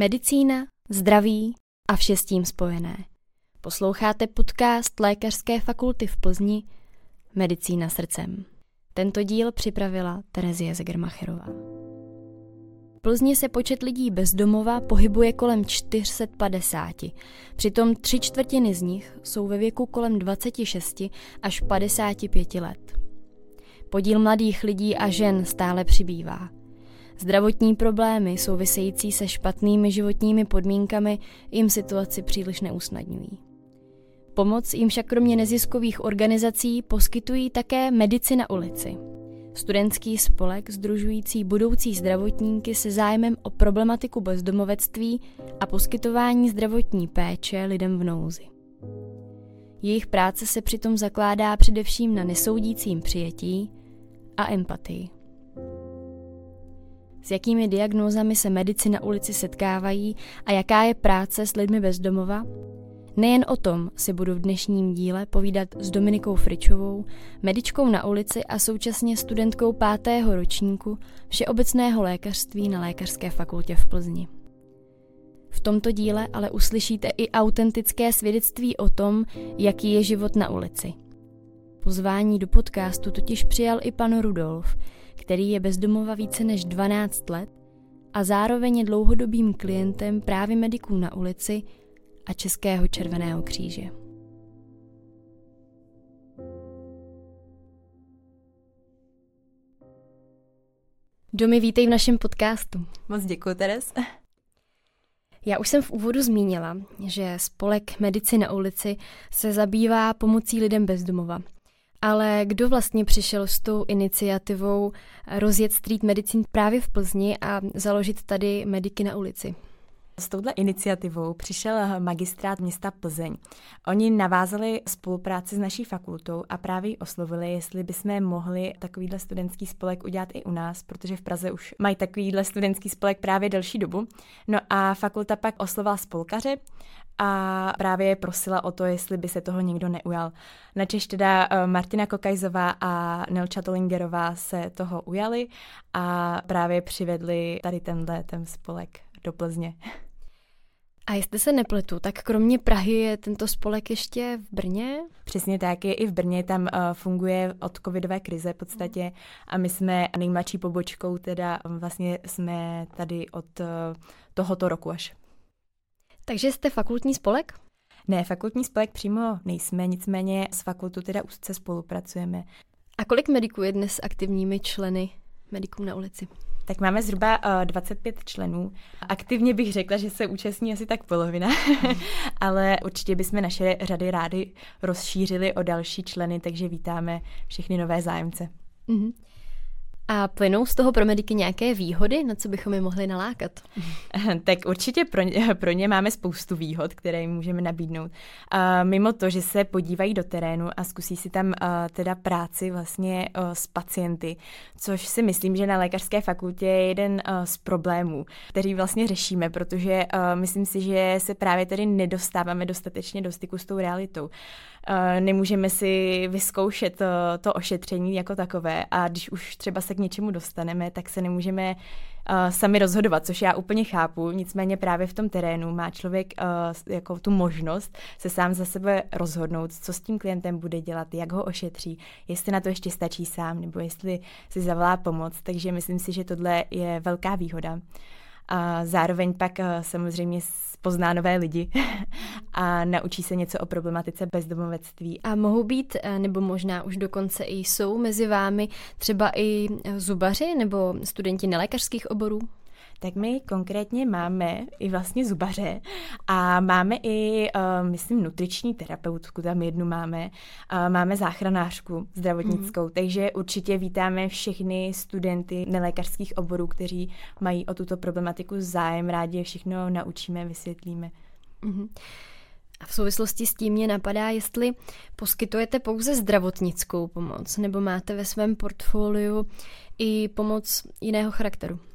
Medicína, zdraví a vše s tím spojené. Posloucháte podcast Lékařské fakulty v Plzni Medicína srdcem. Tento díl připravila Terezie Zegermacherová. V Plzni se počet lidí bezdomova pohybuje kolem 450, přitom tři čtvrtiny z nich jsou ve věku kolem 26 až 55 let. Podíl mladých lidí a žen stále přibývá – Zdravotní problémy související se špatnými životními podmínkami jim situaci příliš neusnadňují. Pomoc jim však kromě neziskových organizací poskytují také medici na ulici. Studentský spolek združující budoucí zdravotníky se zájmem o problematiku bezdomovectví a poskytování zdravotní péče lidem v nouzi. Jejich práce se přitom zakládá především na nesoudícím přijetí a empatii. S jakými diagnózami se medici na ulici setkávají a jaká je práce s lidmi bez domova? Nejen o tom si budu v dnešním díle povídat s Dominikou Fričovou, medičkou na ulici a současně studentkou pátého ročníku Všeobecného lékařství na Lékařské fakultě v Plzni. V tomto díle ale uslyšíte i autentické svědectví o tom, jaký je život na ulici. Pozvání do podcastu totiž přijal i pan Rudolf, který je bezdomova více než 12 let a zároveň je dlouhodobým klientem právě mediků na ulici a Českého červeného kříže. Domy, vítej v našem podcastu. Moc děkuji, Teres. Já už jsem v úvodu zmínila, že spolek Medici na ulici se zabývá pomocí lidem bezdomova – ale kdo vlastně přišel s tou iniciativou rozjet street medicine právě v Plzni a založit tady mediky na ulici? S touhle iniciativou přišel magistrát města Plzeň. Oni navázali spolupráci s naší fakultou a právě oslovili, jestli bychom mohli takovýhle studentský spolek udělat i u nás, protože v Praze už mají takovýhle studentský spolek právě delší dobu. No a fakulta pak oslovala spolkaře a právě prosila o to, jestli by se toho někdo neujal. Načež teda eh, Martina Kokajzová a Nelča Tolingerová se toho ujali a právě přivedli tady tenhle ten spolek do Plzně. A jestli se nepletu, tak kromě Prahy je tento spolek ještě v Brně? Přesně tak, je i v Brně, tam uh, funguje od covidové krize v podstatě a my jsme nejmladší pobočkou, teda vlastně jsme tady od uh, tohoto roku až. Takže jste fakultní spolek? Ne, fakultní spolek přímo nejsme, nicméně s fakultou teda úzce spolupracujeme. A kolik mediků je dnes aktivními členy mediků na ulici? Tak máme zhruba uh, eh, 25 členů. Aktivně bych řekla, že se účastní asi tak polovina, ale určitě bychom naše řady rády rozšířili o další členy, takže vítáme všechny nové zájemce. Mm-hmm. A plynou z toho pro mediky nějaké výhody, na co bychom je mohli nalákat? tak určitě pro ně, pro ně máme spoustu výhod, které jim můžeme nabídnout. A mimo to, že se podívají do terénu a zkusí si tam uh, teda práci vlastně s pacienty, což si myslím, že na lékařské fakultě je jeden z problémů, který vlastně řešíme, protože myslím si, že se právě tedy nedostáváme dostatečně do styku s tou realitou. Uh, nemůžeme si vyzkoušet to, to ošetření jako takové a když už třeba se něčemu dostaneme, tak se nemůžeme uh, sami rozhodovat, což já úplně chápu. Nicméně právě v tom terénu má člověk jako tu možnost se sám za sebe rozhodnout, co s tím klientem bude dělat, jak ho ošetří, jestli na to ještě stačí sám, nebo jestli si zavolá pomoc. Takže myslím si, že tohle je velká výhoda. A zároveň pak uh, samozřejmě pozná nové lidi a naučí se něco o problematice bezdomovectví. A mohou být, eh, nebo možná už dokonce i jsou mezi vámi třeba i eh, zubaři nebo studenti nelékařských oborů? Tak my konkrétně máme i vlastně zubaře a máme i, uh, myslím, nutriční terapeutku, tam jednu máme, uh, máme záchranářku zdravotnickou, mm. takže určitě vítáme všechny studenty nelékařských oborů, kteří mají o tuto problematiku zájem, rádi je všechno naučíme, vysvětlíme. Mm. A v souvislosti s tím mě napadá, jestli poskytujete pouze zdravotnickou pomoc, nebo máte ve svém portfoliu i pomoc jiného charakteru.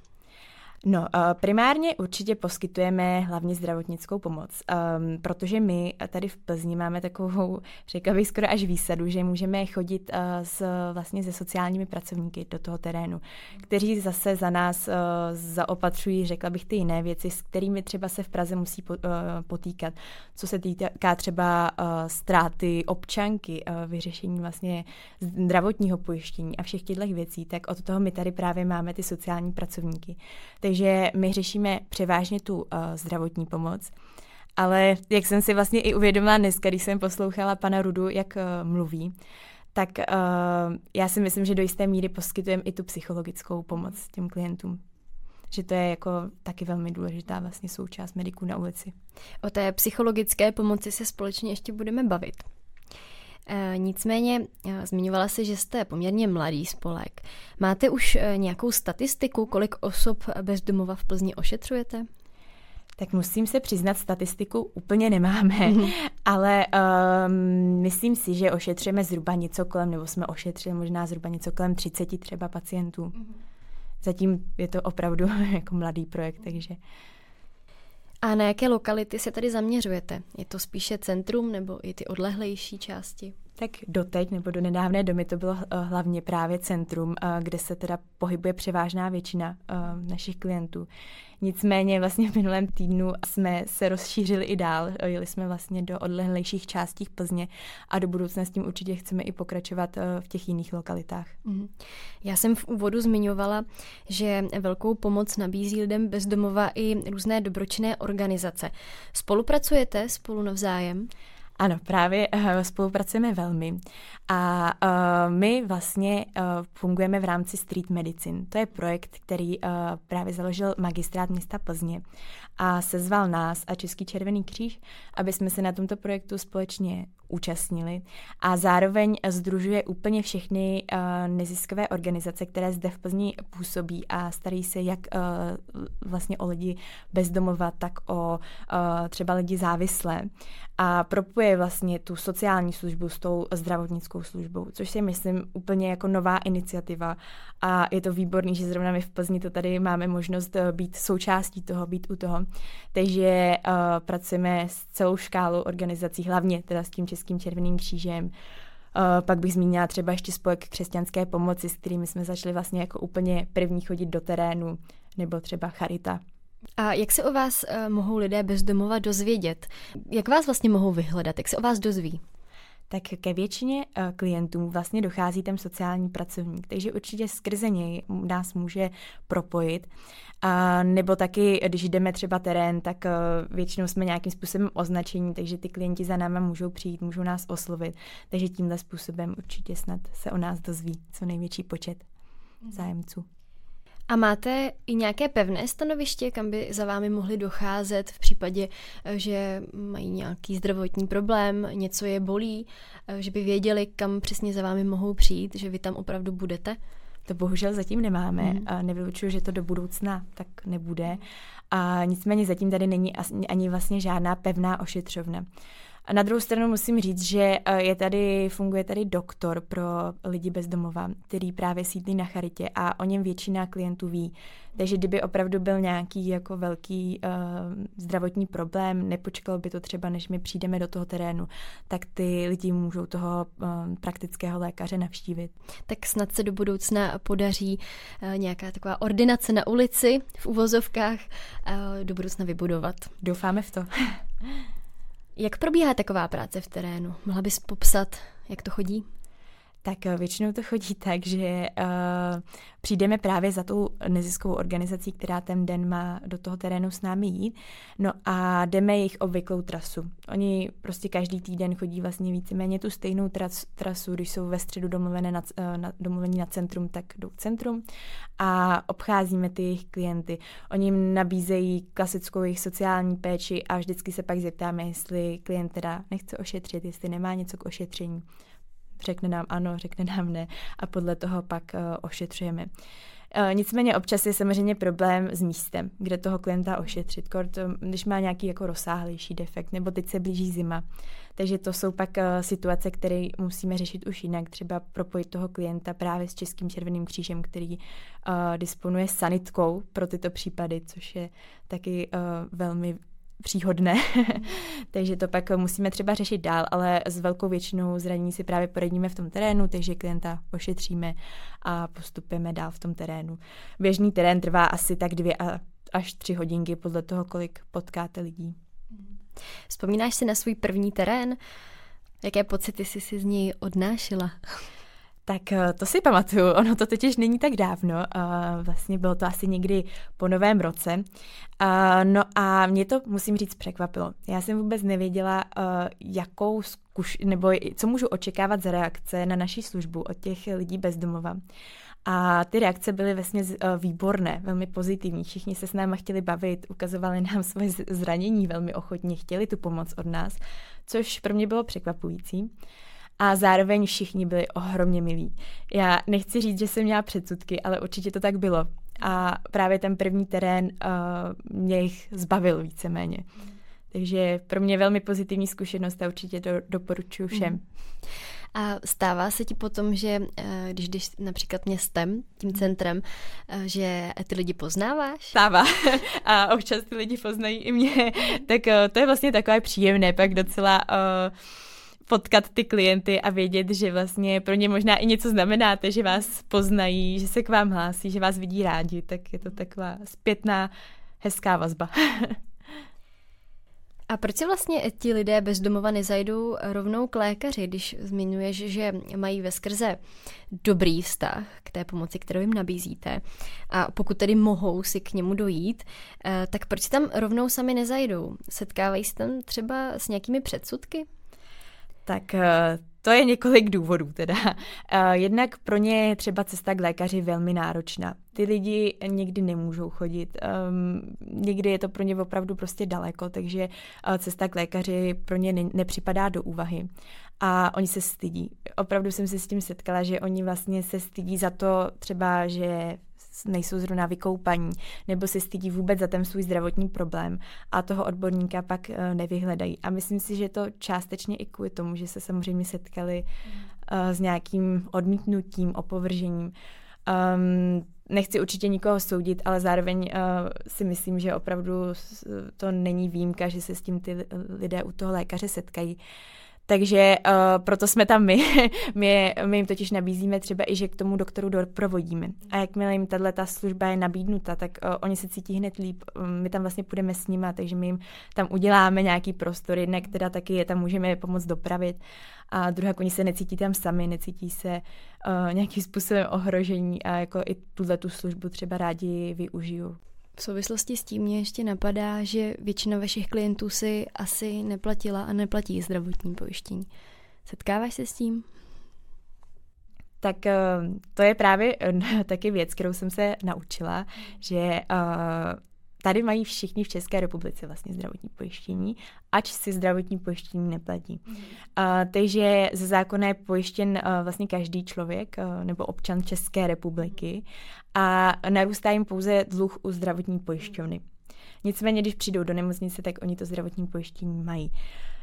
No, eh, primárně určitě poskytujeme hlavně zdravotnickou pomoc, um, protože my tady v Plzni máme takovou, řekla bych skoro až výsadu, že můžeme chodit uh, s, vlastně se sociálními pracovníky do toho terénu, kteří zase za nás uh, zaopatřují, řekla bych, ty jiné věci, s kterými třeba se v Praze musí po, uh, potýkat. Co se týká třeba uh, ztráty občanky, uh, vyřešení vlastně zdravotního pojištění a všech těchto věcí, tak od toho my tady právě máme ty sociální pracovníky. Takže my řešíme převážně tu uh, zdravotní pomoc. Ale jak jsem si vlastně i uvědomila dneska, když jsem poslouchala pana Rudu, jak uh, mluví, tak uh, já si myslím, že do jisté míry poskytujeme i tu psychologickou pomoc těm klientům. Že to je jako taky velmi důležitá vlastně součást mediků na ulici. O té psychologické pomoci se společně ještě budeme bavit. E, nicméně e, zmiňovala se, že jste poměrně mladý spolek. Máte už e, nějakou statistiku, kolik osob bezdomova v Plzni ošetřujete? Tak musím se přiznat, statistiku úplně nemáme, mm. ale um, myslím si, že ošetřujeme zhruba něco kolem, nebo jsme ošetřili možná zhruba něco kolem 30 třeba pacientů. Mm. Zatím je to opravdu jako mladý projekt, takže... A na jaké lokality se tady zaměřujete? Je to spíše centrum nebo i ty odlehlejší části? Tak doteď nebo do nedávné doby to bylo eh, hlavně právě centrum, eh, kde se teda pohybuje převážná většina eh, našich klientů. Nicméně vlastně v minulém týdnu jsme se rozšířili i dál. Jeli jsme vlastně do odlehlejších částí Plzně a do budoucna s tím určitě chceme i pokračovat v těch jiných lokalitách. Mhm. Já jsem v úvodu zmiňovala, že velkou pomoc nabízí lidem bezdomova i různé dobročinné organizace. Spolupracujete spolu navzájem? Ano, právě uh, spolupracujeme velmi. A uh, my vlastně uh, fungujeme v rámci Street Medicine. To je projekt, který právě založil magistrát města Plzně a sezval nás a Český červený kříž, aby jsme se na tomto projektu společně účastnili a zároveň združuje úplně všechny uh, neziskové organizace, které zde v Plzni působí a starají se jak uh, vlastně o lidi bezdomova, tak o uh, třeba lidi závislé a propuje vlastně tu sociální službu s tou zdravotnickou službou, což si myslím úplně jako nová iniciativa a je to výborný, že zrovna my v Plzni to tady máme možnost být součástí toho, být u toho. Takže uh, pracujeme s celou škálou organizací, hlavně teda s tím Českým červeným křížem, Uh, pak bych zmínila třeba ještě spolek křesťanské pomoci, s kterými jsme začali vlastně jako úplně první chodit do terénu, nebo třeba Charita. A jak se o vás uh, mohou lidé bezdomova dozvědět? Jak vás vlastně mohou vyhledat? Jak se o vás dozví? Tak ke většině uh, klientů vlastně dochází ten sociální pracovník, takže určitě skrze něj nás může propojit. A nebo taky, když jdeme třeba terén, tak uh, většinou jsme nějakým způsobem označení, takže ty klienti za náma můžou přijít, můžou nás oslovit. Takže tímhle způsobem určitě snad se o nás dozví co největší počet mhm. zájemců. A máte i nějaké pevné stanoviště, kam by za vámi mohli docházet v případě, eh, že mají nějaký zdravotní problém, něco je bolí, eh, že by věděli, kam přesně za vámi mohou přijít, že vy tam opravdu budete? To bohužel zatím nemáme mm. a nevylučuju, že to do budoucna tak nebude. A nicméně zatím tady není ani vlastně žádná pevná ošetřovna. A na druhou stranu musím říct, že eh, je tady, funguje tady doktor pro lidi bezdomova, který právě sídlí na charitě a o něm většina klientů ví. Takže kdyby opravdu byl nějaký jako velký uh, zdravotní problém, nepočkalo by to třeba, než my přijdeme do toho terénu, tak ty lidi můžou toho uh, praktického lékaře navštívit. Tak snad se do budoucna podaří uh, nějaká taková ordinace na ulici v uvozovkách uh, do budoucna vybudovat. Doufáme v to. Jak probíhá taková práce v terénu? Mohla bys popsat, jak to chodí? Tak eh, většinou to chodí tak, že uh, přijdeme právě za tou neziskovou organizací, která ten den má do toho terénu s námi jít. No a jdeme jejich obvyklou trasu. Oni prostě každý týden chodí vlastně víceméně tu stejnou tras, trasu, když jsou ve středu domluvené na, uh, na, domluvení na centrum, tak jdou k centrum a obcházíme ty jejich klienty. Oni jim nabízejí klasickou jejich sociální péči a vždycky se pak zeptáme, jestli klient teda nechce ošetřit, jestli nemá něco k ošetření řekne nám ano, řekne nám ne a podle toho pak uh, ošetřujeme. Uh, nicméně občas je samozřejmě problém s místem, kde toho klienta ošetřit, kort, když má nějaký jako rozsáhlejší defekt, nebo teď se blíží zima. Takže to jsou pak situace, které musíme řešit už jinak, třeba propojit toho klienta právě s Českým červeným křížem, který disponuje sanitkou pro tyto případy, což je taky velmi příhodné, takže to pak musíme třeba řešit dál, ale s velkou většinou zranění si právě poradíme v tom terénu, takže klienta ošetříme a postupujeme dál v tom terénu. Běžný terén trvá asi tak dvě až tři hodinky podle toho, kolik potkáte lidí. Vzpomínáš si na svůj první terén? Jaké pocity jsi si z něj odnášela? Tak eh, to si pamatuju, ono to totiž není tak dávno, vlastně bylo to asi někdy po novém roce. No a mě to, musím říct, překvapilo. Já jsem vůbec nevěděla, eh, jakou zkuš, nebo co můžu očekávat za reakce na naší službu od těch lidí bezdomova. A ty reakce byly vlastně výborné, velmi pozitivní. Všichni se s námi chtěli bavit, ukazovali nám svoje zranění velmi ochotně, chtěli tu pomoc od nás, což pro mě bylo překvapující a zároveň všichni byli ohromně milí. Já nechci říct, že jsem měla předsudky, ale určitě to tak bylo. A právě ten první terén uh, mě jich zbavil víceméně. Takže pro mě velmi pozitivní zkušenost a určitě to doporučuji všem. Mm. A stává se ti potom, že eh, když jdeš například městem, tím centrem, eh, že ty lidi poznáváš? Stává. A občas ty lidi poznají i mě. Tak to je vlastně takové příjemné, pak docela... Uh, potkat ty klienty a vědět, že vlastně pro ně možná i něco znamenáte, že vás poznají, že se k vám hlásí, že vás vidí rádi, tak je to taková zpětná, hezká vazba. A proč si vlastně ti lidé bez domova nezajdou rovnou k lékaři, když zmiňuješ, že mají ve skrze dobrý vztah k té pomoci, kterou jim nabízíte a pokud tedy mohou si k němu dojít, eh, tak proč tam rovnou sami nezajdou? Setkávají se tam třeba s nějakými předsudky? Tak eh, to je několik důvodů teda. Eh, jednak pro ně je třeba cesta k lékaři velmi náročná. Ty lidi někdy nemůžou chodit, um, někdy je to pro ně opravdu prostě daleko, takže eh, cesta k lékaři pro ně ne- nepřipadá do úvahy. A oni se stydí. Opravdu jsem se s tím setkala, že oni vlastně se stydí za to třeba, že nejsou zrovna vykoupaní, nebo se stydí vůbec za ten svůj zdravotní problém a toho odborníka pak eh, nevyhledají. A myslím si, že to částečně i kvůli tomu, že se samozřejmě setkali uh, s nějakým odmítnutím, opovržením. Um, nechci určitě nikoho soudit, ale zároveň uh, si myslím, že opravdu to není výjimka, že se s tím ty lidé u toho lékaře setkají. Uh, takže uh, proto jsme tam my. my. My jim totiž nabízíme třeba i, že k tomu doktoru doprovodíme. A jakmile jim tahle ta služba je nabídnuta, tak uh, oni se cítí hned líp. Um, my tam vlastně půjdeme s nimi, takže my jim tam uděláme nějaký prostor. Jednak teda taky je tam můžeme pomoct dopravit. A druhá, oni se necítí tam sami, necítí se uh, nějakým způsobem ohrožení a jako i tuhle tu službu třeba rádi využiju. V souvislosti s tím mě ještě napadá, že většina vašich klientů si asi neplatila a neplatí zdravotní pojištění. Setkáváš se s tím? Tak eh, to je právě eh, taky věc, kterou jsem se naučila, že eh, tady mají všichni v České republice vlastně zdravotní pojištění, ač si zdravotní pojištění neplatí. Mm. Uh, takže ze zákona je pojištěn uh, vlastně každý člověk uh, nebo občan České republiky a narůstá jim pouze dluh u zdravotní pojišťovny. Nicméně, když přijdou do nemocnice, tak oni to zdravotní pojištění mají.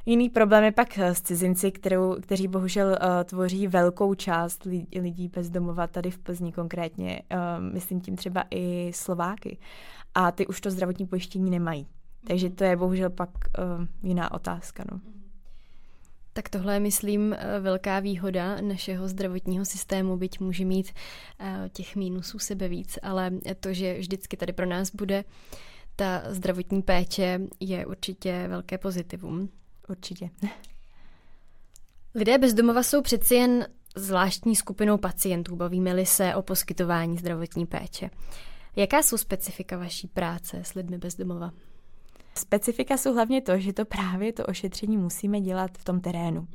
Jiný problém je pak s cizinci, kterou, kteří bohužel uh, tvoří velkou část lidí bez domova tady v Plzni konkrétně. Uh, myslím tím třeba i Slováky a ty už to zdravotní pojištění nemají. Takže to je bohužel pak uh, jiná otázka. No. Tak tohle je, myslím, eh, velká výhoda našeho zdravotního systému, byť může mít uh, těch mínusů sebe víc, ale to, že vždycky tady pro nás bude ta zdravotní péče, je určitě velké pozitivum. Určitě. Lidé bez domova jsou přeci jen zvláštní skupinou pacientů, bavíme-li se o poskytování zdravotní péče. Jaká jsou specifika vaší práce s lidmi bez domova? Specifika jsou hlavně to, že to právě to ošetření musíme dělat v tom terénu.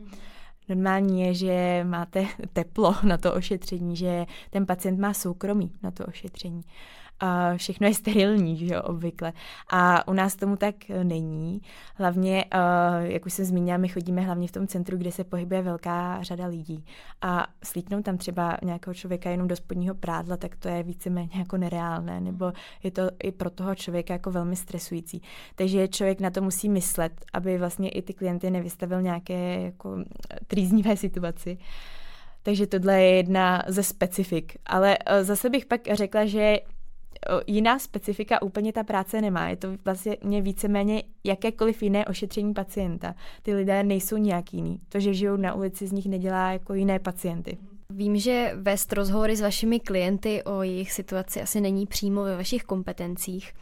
Normální je, že máte teplo na to ošetření, že ten pacient má soukromí na to ošetření. Uh, všechno je sterilní, že jo, obvykle. A u nás tomu tak není. Hlavně, uh, jak už jsem zmínila, my chodíme hlavně v tom centru, kde se pohybuje velká řada lidí. A slíknout tam třeba nějakého člověka jenom do spodního prádla, tak to je víceméně jako nereálné, nebo je to i pro toho člověka jako velmi stresující. Takže člověk na to musí myslet, aby vlastně i ty klienty nevystavil nějaké jako trýznivé situaci. Takže tohle je jedna ze specifik. Ale zase bych pak řekla, že jiná specifika úplně ta práce nemá. Je to vlastně víceméně jakékoliv jiné ošetření pacienta. Ty lidé nejsou nějak jiný. To, že žijou na ulici, z nich nedělá jako jiné pacienty. Vím, že vést rozhovory s vašimi klienty o jejich situaci asi není přímo ve vašich kompetencích.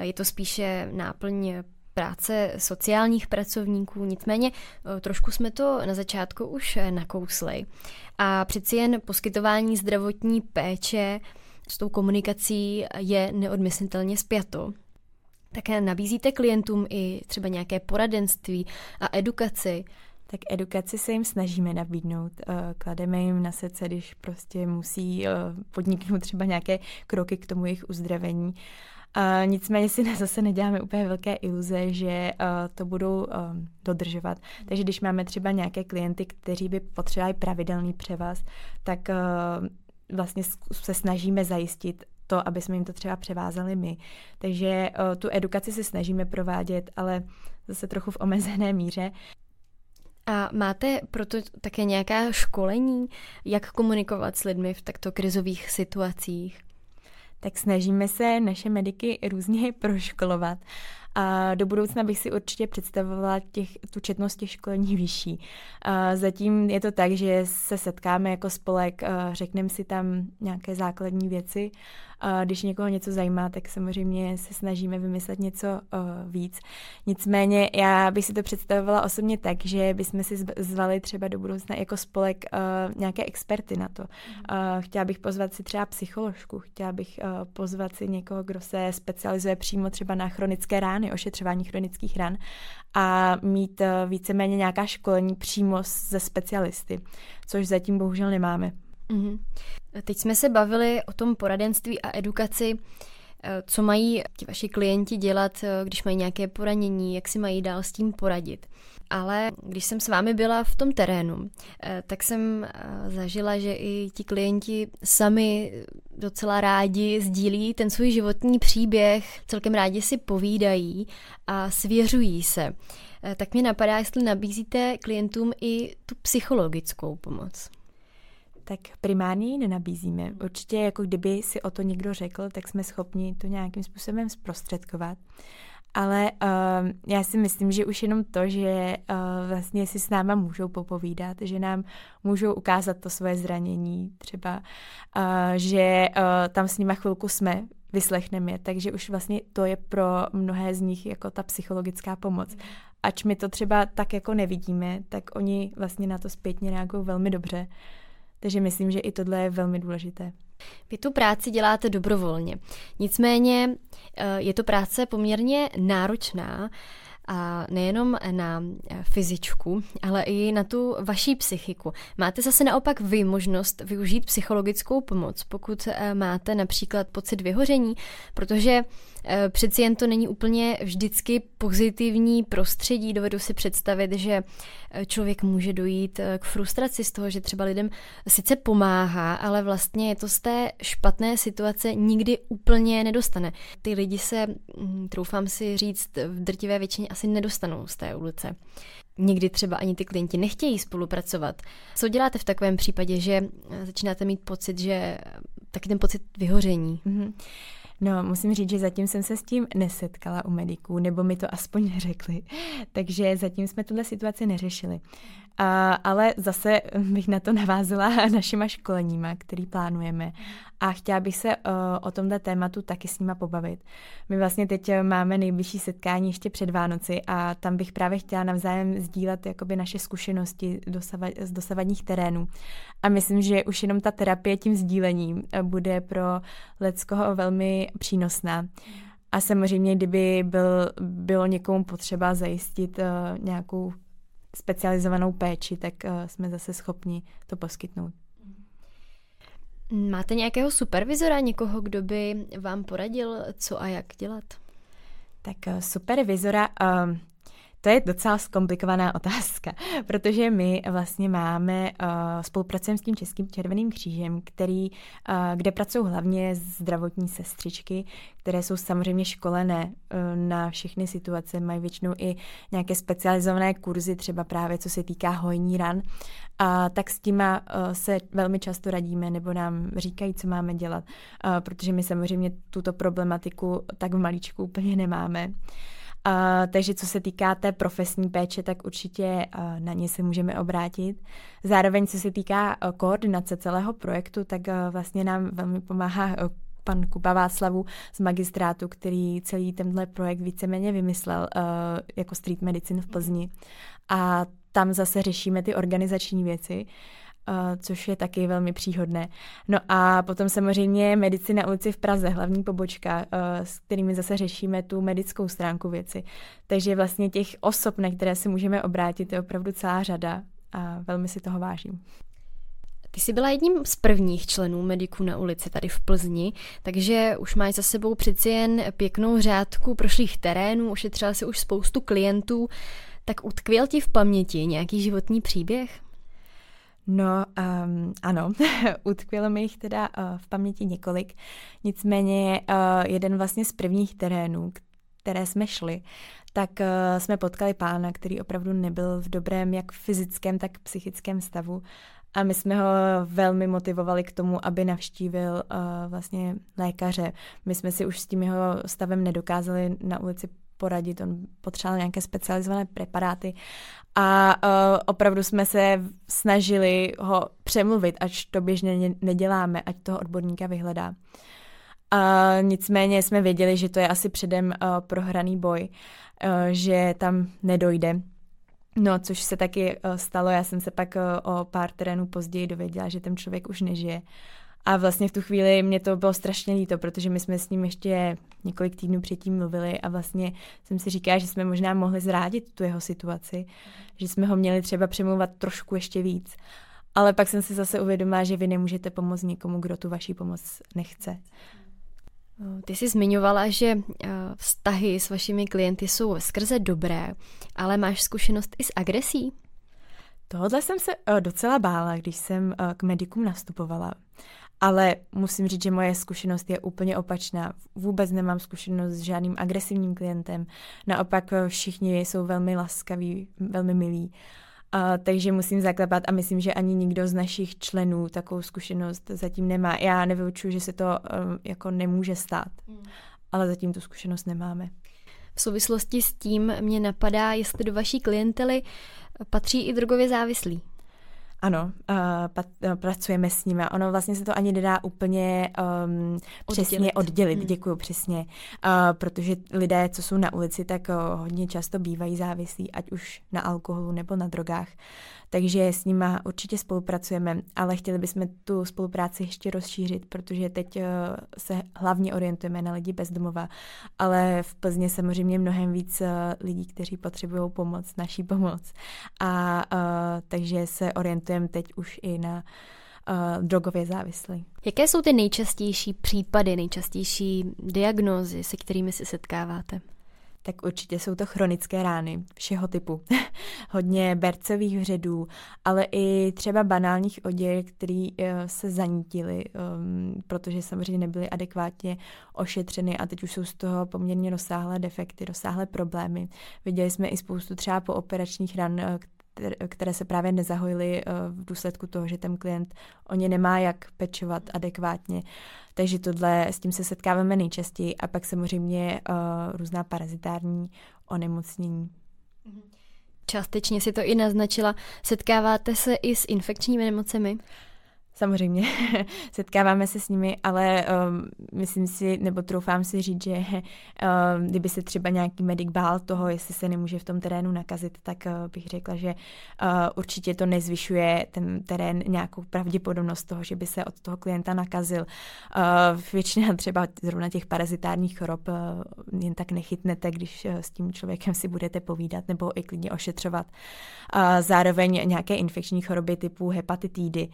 Je to spíše náplň práce sociálních pracovníků, nicméně eh, trošku jsme to na začátku už eh, nakousli. A přeci jen poskytování zdravotní péče s tou komunikací je neodmyslitelně spjato. Také nabízíte klientům i třeba nějaké poradenství a edukaci. Tak edukaci se jim snažíme nabídnout. Eh, klademe jim na srdce, když prostě musí podniknout třeba nějaké kroky k tomu jejich uzdravení. Nicméně si zase neděláme úplně velké iluze, že uh, to budou dodržovat. Takže když máme třeba nějaké klienty, kteří by potřebovali pravidelný převaz, tak vlastně se snažíme zajistit to, aby jsme jim to třeba převázali my. Takže uh, tu edukaci se snažíme provádět, ale zase trochu v omezené míře. A máte proto také nějaká školení, jak komunikovat s lidmi v takto krizových situacích? tak snažíme se naše mediky různě proškolovat. A do budoucna bych si určitě představovala těch, tu četnost těch školení vyšší. A zatím je to tak, že se setkáme jako spolek, řekneme si tam nějaké základní věci když někoho něco zajímá, tak samozřejmě se snažíme vymyslet něco uh, víc. Nicméně já bych si to představovala osobně tak, že bychom si zvali třeba do budoucna jako spolek uh, nějaké experty na to. Uh, chtěla bych pozvat si třeba psycholožku, chtěla bych pozvat si někoho, kdo se specializuje přímo třeba na chronické rány, ošetřování chronických ran a mít víceméně nějaká školení přímo ze specialisty, což zatím bohužel nemáme. Mm-hmm. Teď jsme se bavili o tom poradenství a edukaci, eh, co mají ti vaši klienti dělat, eh, když mají nějaké poranění, jak si mají dál s tím poradit. Ale když jsem s vámi byla v tom terénu, eh, tak jsem zažila, že i ti klienti sami docela rádi sdílí ten svůj životní příběh, celkem rádi si povídají a svěřují se. Tak mě napadá, jestli nabízíte klientům i tu psychologickou pomoc tak primárně ji nenabízíme. Určitě jako kdyby si o to někdo řekl, tak jsme schopni to nějakým způsobem zprostředkovat. Ale uh, já si myslím, že už jenom to, že uh, vlastně si s náma můžou popovídat, že nám můžou ukázat to svoje zranění, třeba, uh, že uh, tam s nima chvilku jsme, vyslechneme je, takže už vlastně to je pro mnohé z nich jako ta psychologická pomoc. Ač my to třeba tak jako nevidíme, tak oni vlastně na to zpětně reagují velmi dobře. Uh, takže myslím, že i tohle je velmi důležité. Vy tu práci děláte dobrovolně. Nicméně eh, je to práce poměrně náročná a nejenom na eh, fyzičku, ale i na tu vaší psychiku. Máte zase naopak vy možnost využít psychologickou pomoc, pokud eh, máte například pocit vyhoření, protože přeci jen to není úplně vždycky pozitivní prostředí. Dovedu si představit, že eh, člověk může dojít eh, k frustraci z toho, že třeba lidem sice pomáhá, ale vlastně je to z té špatné situace nikdy úplně nedostane. Ty lidi se, hm, troufám si říct, v drtivé většině asi nedostanou z té ulice. Někdy třeba ani ty klienti nechtějí spolupracovat. Co děláte v takovém případě, že začínáte mít pocit, že taky ten pocit vyhoření? Mm-hmm. No, musím říct, že zatím jsem se s tím nesetkala u mediků, nebo mi to aspoň neřekli. Takže zatím jsme tuhle situaci neřešili. A, ale zase bych na to navázala našima školeníma, který plánujeme. A chtěla bych se uh, o tomhle tématu taky s nima pobavit. My vlastně teď máme nejbližší setkání ještě před Vánoci a tam bych právě chtěla navzájem sdílet jakoby naše zkušenosti dosava, z dosavadních terénů. A myslím, že už jenom ta terapie tím sdílením eh, bude pro Leckoho velmi přínosná. A samozřejmě, kdyby byl, bylo někomu potřeba zajistit uh, nějakou specializovanou péči, tak uh, jsme zase schopni to poskytnout. Máte nějakého supervizora, někoho, kdo by vám poradil, co a jak dělat? Tak supervizora, um, to je docela zkomplikovaná otázka, protože my vlastně máme, uh, spolupracujeme s tím Českým červeným křížem, který, uh, kde pracují hlavně zdravotní sestřičky, které jsou samozřejmě školené uh, na všechny situace, mají většinou i nějaké specializované kurzy, třeba právě co se týká hojní ran. A tak s tím se velmi často radíme, nebo nám říkají, co máme dělat, protože my samozřejmě tuto problematiku tak v malíčku úplně nemáme. Uh, takže co se týká té profesní péče, tak určitě uh, na ně se můžeme obrátit. Zároveň, co se týká uh, koordinace celého projektu, tak uh, vlastně nám velmi pomáhá uh, pan Kuba Václavu z magistrátu, který celý tenhle projekt víceméně vymyslel uh, jako street medicine v Plzni. A tam zase řešíme ty organizační věci. Uh, což je taky velmi příhodné. No a potom samozřejmě medicina ulici v Praze, hlavní pobočka, uh, s kterými zase řešíme tu medickou stránku věci. Takže vlastně těch osob, na které se můžeme obrátit, je opravdu celá řada a velmi si toho vážím. Ty jsi byla jedním z prvních členů mediků na ulici tady v Plzni, takže už máš za sebou přeci jen pěknou řádku prošlých terénů, ošetřila si už spoustu klientů, tak utkvěl ti v paměti nějaký životní příběh? No, um, ano, utkvělo mi jich teda uh, v paměti několik. Nicméně uh, jeden vlastně z prvních terénů, které jsme šli, tak uh, jsme potkali pána, který opravdu nebyl v dobrém jak fyzickém, tak psychickém stavu. A my jsme ho velmi motivovali k tomu, aby navštívil uh, vlastně lékaře. My jsme si už s tím jeho stavem nedokázali na ulici poradit, on potřeboval nějaké specializované preparáty a uh, opravdu jsme se snažili ho přemluvit, ať to běžně neděláme, ať toho odborníka vyhledá. A nicméně jsme věděli, že to je asi předem uh, prohraný boj, uh, že tam nedojde. No, což se taky uh, stalo. Já jsem se pak uh, o pár terénů později dověděla, že ten člověk už nežije. A vlastně v tu chvíli mě to bylo strašně líto, protože my jsme s ním ještě několik týdnů předtím mluvili a vlastně jsem si říkala, že jsme možná mohli zrádit tu jeho situaci, že jsme ho měli třeba přemluvat trošku ještě víc. Ale pak jsem si zase uvědomila, že vy nemůžete pomoct někomu, kdo tu vaší pomoc nechce. Ty jsi zmiňovala, že eh, vztahy s vašimi klienty jsou skrze dobré, ale máš zkušenost i s agresí? Tohle jsem se eh, docela bála, když jsem eh, k medikům nastupovala. Ale musím říct, že moje zkušenost je úplně opačná. Vůbec nemám zkušenost s žádným agresivním klientem. Naopak eh, všichni jsou velmi laskaví, velmi milí. A, takže musím zaklepat a myslím, že ani nikdo z našich členů takovou zkušenost zatím nemá. Já nevyučuji, že se to um, jako nemůže stát, mm. ale zatím tu zkušenost nemáme. V souvislosti s tím mě napadá, jestli do vaší klientely patří i drogově závislí. Ano, uh, pat, uh, pracujeme s nimi. Ono vlastně se to ani nedá úplně um, přesně oddělit. oddělit. Hmm. Děkuji přesně. Uh, protože lidé, co jsou na ulici, tak uh, hodně často bývají závislí, ať už na alkoholu nebo na drogách takže s nima určitě spolupracujeme, ale chtěli bychom tu spolupráci ještě rozšířit, protože teď eh, se hlavně orientujeme na lidi bezdomova, ale v Plzně samozřejmě mnohem víc eh, lidí, kteří potřebují pomoc, naší pomoc. A uh, takže se orientujeme teď už i na uh, drogově závislí. Jaké jsou ty nejčastější případy, nejčastější diagnózy, se kterými se setkáváte? tak určitě jsou to chronické rány všeho typu. Hodně bercových vředů, ale i třeba banálních oděl, které uh, se zanítily, um, protože samozřejmě nebyly adekvátně ošetřeny a teď už jsou z toho poměrně rozsáhlé defekty, rozsáhlé problémy. Viděli jsme i spoustu třeba po operačních ran, uh, které se právě nezahojily uh, v důsledku toho, že ten klient o ně nemá jak pečovat adekvátně. Takže tohle, s tím se setkáváme nejčastěji a pak samozřejmě uh, různá parazitární onemocnění. Částečně si to i naznačila. Setkáváte se i s infekčními nemocemi? Samozřejmě, setkáváme se s nimi, ale um, myslím si, nebo troufám si říct, že um, kdyby se třeba nějaký medic bál toho, jestli se nemůže v tom terénu nakazit, tak uh, bych řekla, že uh, určitě to nezvyšuje ten terén nějakou pravděpodobnost toho, že by se od toho klienta nakazil. Uh, většina třeba zrovna těch parazitárních chorob uh, jen tak nechytnete, když uh, s tím člověkem si budete povídat nebo i klidně ošetřovat. Uh, zároveň nějaké infekční choroby typu hepatitidy,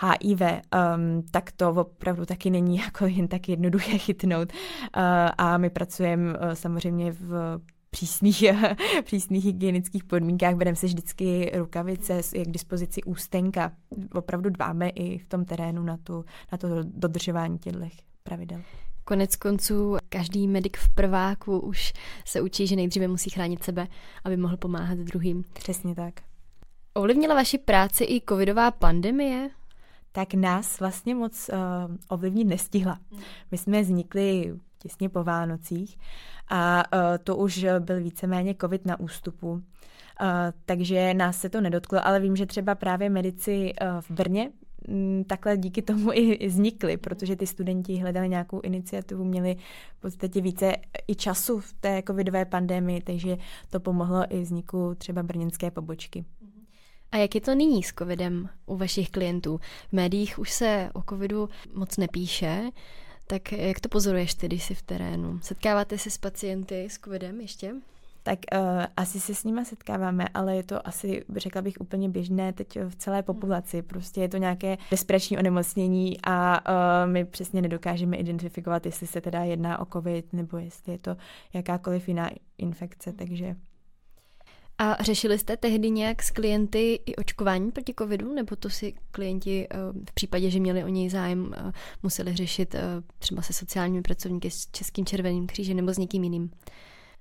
HIV, HIV, um, tak to opravdu taky není jako jen tak jednoduché chytnout. Uh, a my pracujeme uh, samozřejmě v přísných, přísných hygienických podmínkách. Bereme si vždycky rukavice, je k dispozici ústenka. Opravdu dbáme i v tom terénu na, tu, na to dodržování těchto pravidel. Konec konců každý medic v prváku už se učí, že nejdříve musí chránit sebe, aby mohl pomáhat druhým. Přesně tak. Ovlivnila vaši práci i covidová pandemie? Tak nás vlastně moc uh, ovlivnit nestihla. My jsme vznikli těsně po Vánocích a uh, to už byl víceméně covid na ústupu. Uh, takže nás se to nedotklo, ale vím, že třeba právě medici uh, v Brně Mm, takhle díky tomu i vznikly, protože ty studenti hledali nějakou iniciativu, měli v podstatě více i času v té covidové pandemii, takže to pomohlo i vzniku třeba brněnské pobočky. A jak je to nyní s covidem u vašich klientů? V médiích už se o covidu moc nepíše, tak jak to pozoruješ ty, když jsi v terénu? Setkáváte se s pacienty s covidem ještě? tak uh, asi se s nima setkáváme, ale je to asi, řekla bych, úplně běžné teď v celé hmm. populaci. Prostě je to nějaké respirační onemocnění a uh, my přesně nedokážeme identifikovat, jestli se teda jedná o covid nebo jestli je to jakákoliv jiná infekce, takže... A řešili jste tehdy nějak s klienty i očkování proti covidu, nebo to si klienti eh, v případě, že měli o něj zájem, museli řešit třeba se sociálními pracovníky s Českým červeným křížem nebo s někým jiným?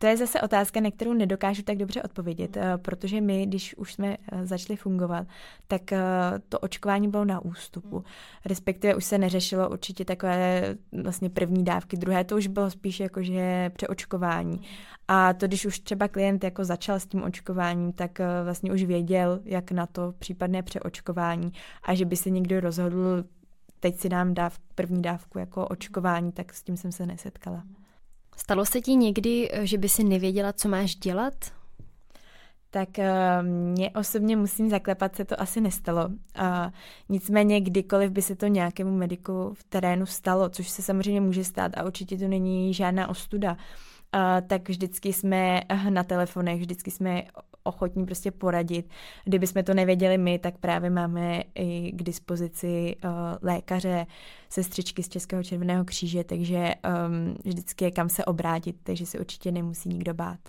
To je zase otázka, na kterou nedokážu tak dobře odpovědět, eh, protože my, když už jsme eh, začali fungovat, tak eh, to očkování bylo na ústupu. Respektive už se neřešilo určitě takové vlastně první dávky, druhé to už bylo spíš jako, že přeočkování. A to, když už třeba klient jako začal s tím očkováním, tak vlastně už věděl, jak na to případné přeočkování a že by se někdo rozhodl teď si dám dáv, první dávku jako očkování, tak s tím jsem se nesetkala. Stalo se ti někdy, že by si nevěděla, co máš dělat? Tak eh, mně osobně musím zaklepat, se to asi nestalo. A nicméně kdykoliv by se to nějakému mediku v terénu stalo, což se samozřejmě může stát a určitě to není žádná ostuda, a tak vždycky jsme na telefonech, vždycky jsme ochotní prostě poradit. Kdyby jsme to nevěděli my, tak právě máme i k dispozici uh, lékaře, sestřičky z Českého červeného kříže, takže um, vždycky je kam se obrátit, takže se určitě nemusí nikdo bát.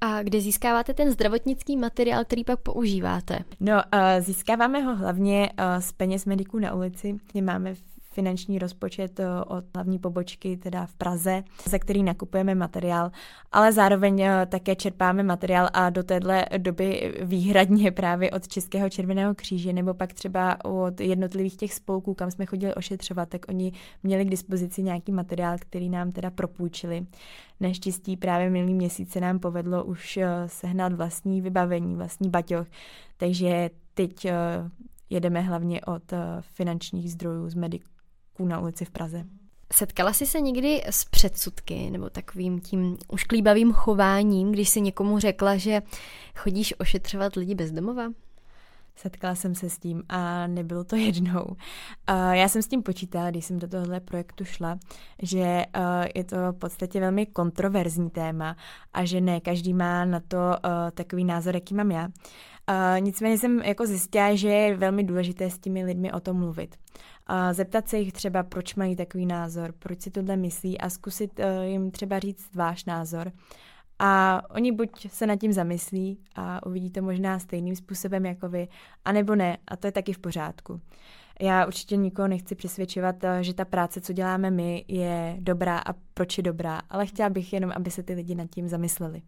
A kde získáváte ten zdravotnický materiál, který pak používáte? No, uh, získáváme ho hlavně uh, z peněz mediků na ulici, kde máme finanční rozpočet eh, od hlavní pobočky, teda v Praze, za který nakupujeme materiál, ale zároveň eh, také čerpáme materiál a do téhle doby výhradně právě od Českého červeného kříže nebo pak třeba od jednotlivých těch spolků, kam jsme chodili ošetřovat, tak oni měli k dispozici nějaký materiál, který nám teda propůjčili. Naštěstí právě minulý měsíc se nám povedlo už eh, sehnat vlastní vybavení, vlastní baťoch, takže teď jedeme hlavně od finančních zdrojů z mediků na ulici v Praze. Setkala jsi se někdy s předsudky nebo takovým tím ušklíbavým chováním, když si někomu řekla, že chodíš ošetřovat lidi bezdomova? Setkala jsem se s tím a nebylo to jednou. Já jsem s tím počítala, když jsem do tohohle projektu šla, že je to v podstatě velmi kontroverzní téma a že ne každý má na to takový názor, jaký mám já. Nicméně jsem jako zjistila, že je velmi důležité s těmi lidmi o tom mluvit a zeptat se jich třeba, proč mají takový názor, proč si tohle myslí a zkusit uh, jim třeba říct váš názor. A oni buď se nad tím zamyslí a uvidí to možná stejným způsobem jako vy, anebo ne, a to je taky v pořádku. Já určitě nikoho nechci přesvědčovat, eh, že ta práce, co děláme my, je dobrá a proč je dobrá, ale chtěla bych jenom, aby se ty lidi nad tím zamysleli.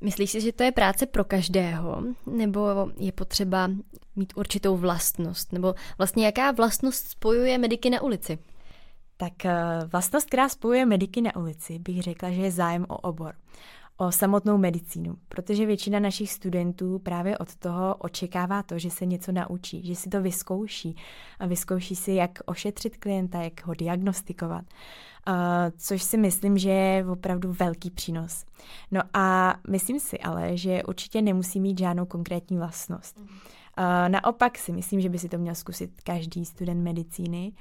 Myslíš si, že to je práce pro každého? Nebo je potřeba mít určitou vlastnost? Nebo vlastně jaká vlastnost spojuje mediky na ulici? Tak eh, vlastnost, která spojuje mediky na ulici, bych řekla, že je zájem o obor o samotnou medicínu, protože většina našich studentů právě od toho očekává to, že se něco naučí, že si to vyzkouší a vyzkouší si, jak ošetřit klienta, jak ho diagnostikovat, uh, což si myslím, že je opravdu velký přínos. No a myslím si ale, že určitě nemusí mít žádnou konkrétní vlastnost. Uh, naopak si myslím, že by si to měl zkusit každý student medicíny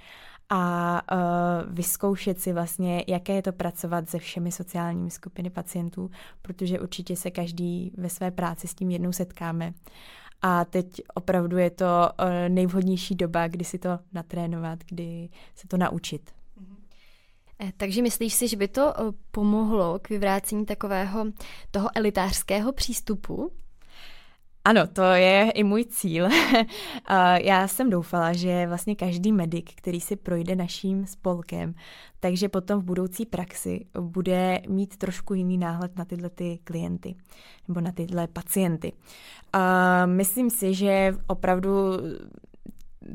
a uh, vyzkoušet si vlastně, jaké je to pracovat se všemi sociálními skupiny pacientů, protože určitě se každý ve své práci s tím jednou setkáme. a teď opravdu je to eh, nejvhodnější doba, kdy si to natrénovat, kdy se to naučit. Eh, takže myslíš si, že by to pomohlo k vyvrácení takového toho elitářského přístupu ano, to je i můj cíl. Já jsem doufala, že vlastně každý medic, který si projde naším spolkem, takže potom v budoucí praxi bude mít trošku jiný náhled na tyhle ty klienty nebo na tyhle pacienty. Myslím si, že opravdu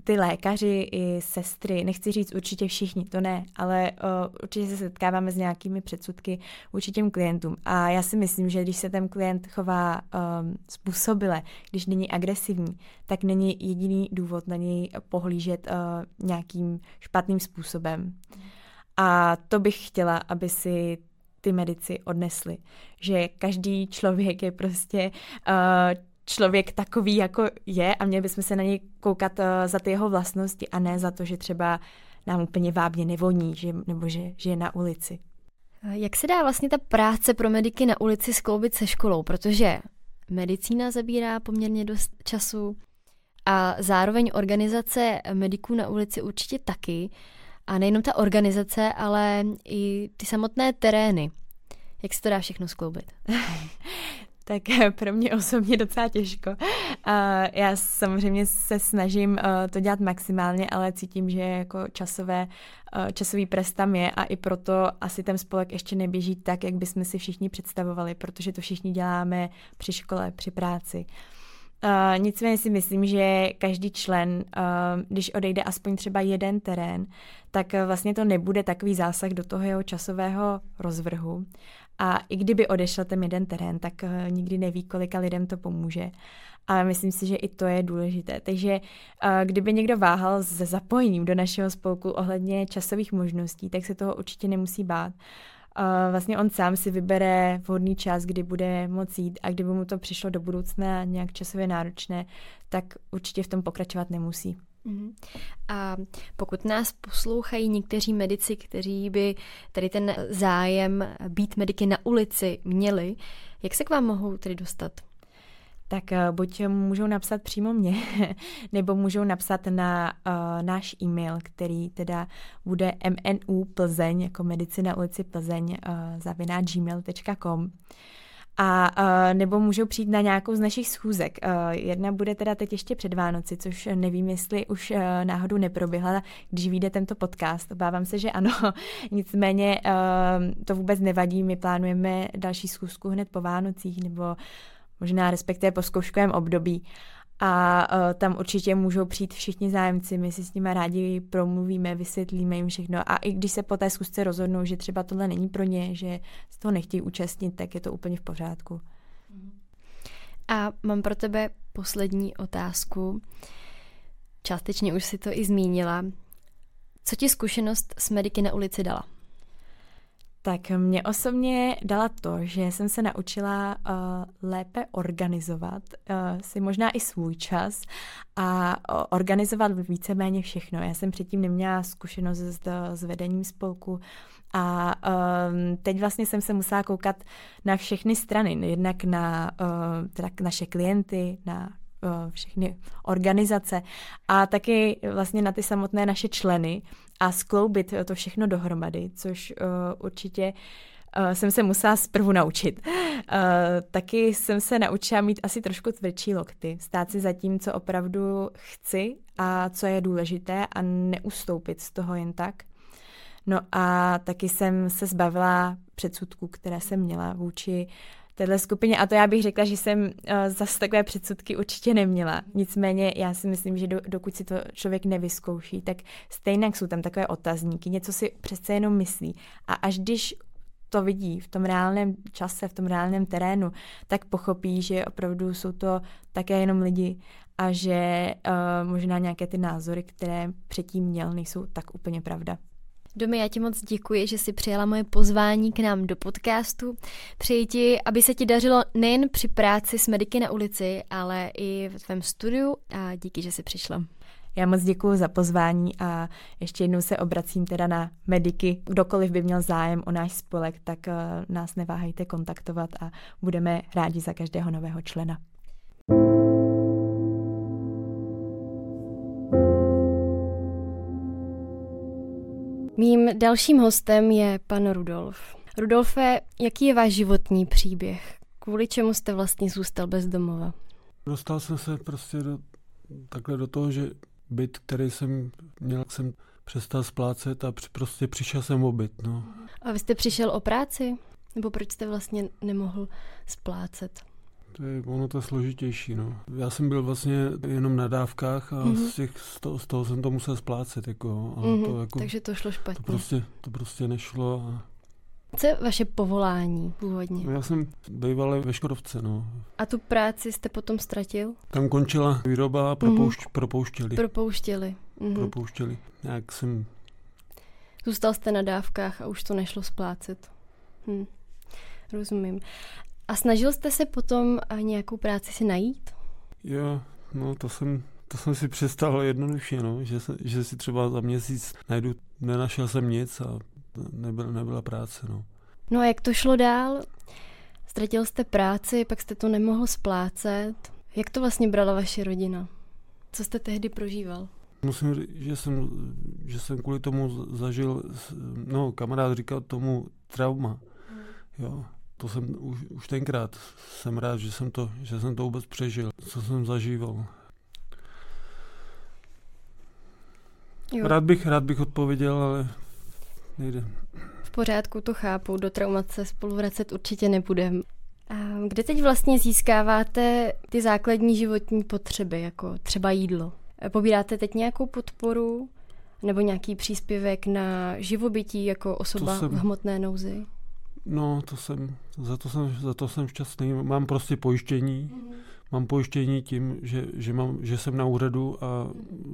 ty lékaři i sestry, nechci říct určitě všichni, to ne, ale uh, určitě se setkáváme s nějakými předsudky vůči těm klientům. A já si myslím, že když se ten klient chová um, způsobile, když není agresivní, tak není jediný důvod na něj pohlížet uh, nějakým špatným způsobem. A to bych chtěla, aby si ty medici odnesli, že každý člověk je prostě uh, člověk takový, jako je a měli bychom se na něj koukat uh, za ty jeho vlastnosti a ne za to, že třeba nám úplně vábně nevoní, že, nebo že, že je na ulici. Jak se dá vlastně ta práce pro mediky na ulici skloubit se školou? Protože medicína zabírá poměrně dost času a zároveň organizace mediků na ulici určitě taky. A nejenom ta organizace, ale i ty samotné terény. Jak se to dá všechno skloubit? tak pro mě osobně docela těžko. Já samozřejmě se snažím eh, to dělat maximálně, ale cítím, že jako časové, eh, časový pres tam je a i proto asi ten spolek ještě neběží tak, jak bychom si všichni představovali, protože to všichni děláme při škole, při práci. Uh, nicméně si myslím, že každý člen, uh, když odejde aspoň třeba jeden terén, tak vlastně to nebude takový zásah do toho jeho časového rozvrhu. A i kdyby odešel ten jeden terén, tak uh, nikdy neví, kolika lidem to pomůže. A myslím si, že i to je důležité. Takže uh, kdyby někdo váhal se zapojením do našeho spolku ohledně časových možností, tak se toho určitě nemusí bát. Uh, vlastně on sám si vybere vhodný čas, kdy bude moci jít a kdyby mu to přišlo do budoucna nějak časově náročné, tak určitě v tom pokračovat nemusí. Mhm. A pokud nás poslouchají někteří medici, kteří by tady ten zájem být mediky na ulici měli, jak se k vám mohou tedy dostat? tak uh, buď můžou napsat přímo mě, nebo můžou napsat na uh, náš e-mail, který teda bude mnu plzeň, jako medicina ulici Plzeň, uh, zaviná gmail.com a uh, nebo můžou přijít na nějakou z našich schůzek. Uh, jedna bude teda teď ještě před Vánoci, což nevím, jestli už uh, náhodou neproběhla, když vyjde tento podcast. Obávám se, že ano. Nicméně uh, to vůbec nevadí. My plánujeme další schůzku hned po Vánocích nebo možná respektive po zkouškovém období. A uh, tam určitě můžou přijít všichni zájemci, my si s nimi rádi promluvíme, vysvětlíme jim všechno. A i když se po té zkusce rozhodnou, že třeba tohle není pro ně, že z toho nechtějí účastnit, tak je to úplně v pořádku. A mám pro tebe poslední otázku. Částečně už si to i zmínila. Co ti zkušenost s mediky na ulici dala? Tak mě osobně dala to, že jsem se naučila uh, lépe organizovat uh, si možná i svůj čas a uh, organizovat víceméně všechno. Já jsem předtím neměla zkušenost s, s vedením spolku a um, teď vlastně jsem se musela koukat na všechny strany, jednak na uh, teda naše klienty, na všechny organizace a taky vlastně na ty samotné naše členy a skloubit to všechno dohromady, což uh, určitě uh, jsem se musela zprvu naučit. Taky jsem se naučila mít asi trošku tvrdší lokty, stát si za tím, co opravdu chci a co je důležité a neustoupit z toho jen tak. No a taky jsem se zbavila předsudků, které jsem měla vůči téhle skupině. A to já bych řekla, že jsem uh, zase takové předsudky určitě neměla. Nicméně já si myslím, že do, dokud si to člověk nevyzkouší, tak stejně jsou tam takové otazníky, něco si přece jenom myslí. A až když to vidí v tom reálném čase, v tom reálném terénu, tak pochopí, že opravdu jsou to také jenom lidi a že uh, možná nějaké ty názory, které předtím měl, nejsou tak úplně pravda. Domy, já ti moc děkuji, že jsi přijala moje pozvání k nám do podcastu. Přeji ti, aby se ti dařilo nejen při práci s mediky na ulici, ale i v tvém studiu a díky, že jsi přišla. Já moc děkuji za pozvání a ještě jednou se obracím teda na mediky. Kdokoliv by měl zájem o náš spolek, tak uh, nás neváhejte kontaktovat a budeme rádi za každého nového člena. Mým dalším hostem je pan Rudolf. Rudolfe, jaký je váš životní příběh? Kvůli čemu jste vlastně zůstal bez domova? Dostal jsem se prostě do, takhle do toho, že byt, který jsem měl, jsem přestal splácet a prostě přišel jsem o byt. No. A vy jste přišel o práci? Nebo proč jste vlastně nemohl splácet? To je, ono to je složitější. No. Já jsem byl vlastně jenom na dávkách a mm-hmm. z, těch, z, toho, z toho jsem to musel splácet. Jako, a mm-hmm. to, jako, Takže to šlo špatně. To prostě, to prostě nešlo. A... Co je vaše povolání původně? No, já jsem býval ve Škodovce. No. A tu práci jste potom ztratil? Tam končila výroba a propoušť, mm-hmm. propouštěli. Propouštěli. Mm-hmm. Propouštěli. Jak jsem... Zůstal jste na dávkách a už to nešlo splácet. Hm. Rozumím. A snažil jste se potom nějakou práci si najít? Jo, no to jsem, to jsem si přestal jednoduše, no, že, že si třeba za měsíc najdu, nenašel jsem nic a nebyl, nebyla práce. No. no a jak to šlo dál? Ztratil jste práci, pak jste to nemohl splácet. Jak to vlastně brala vaše rodina? Co jste tehdy prožíval? Musím říct, že jsem, že jsem kvůli tomu zažil, no kamarád říkal tomu trauma. Hmm. Jo, to jsem už, už tenkrát jsem rád, že jsem, to, že jsem to vůbec přežil, co jsem zažíval. Jo. Rád bych, rád bych odpověděl, ale nejde. V pořádku, to chápu, do traumace spolu vracet určitě nebudem. A kde teď vlastně získáváte ty základní životní potřeby, jako třeba jídlo? Pobíráte teď nějakou podporu nebo nějaký příspěvek na živobytí jako osoba jsem, v hmotné nouzi? No, to jsem, za to jsem, za to jsem šťastný. Mám prostě pojištění. Mm-hmm. Mám pojištění tím, že, že, mám, že jsem na úřadu a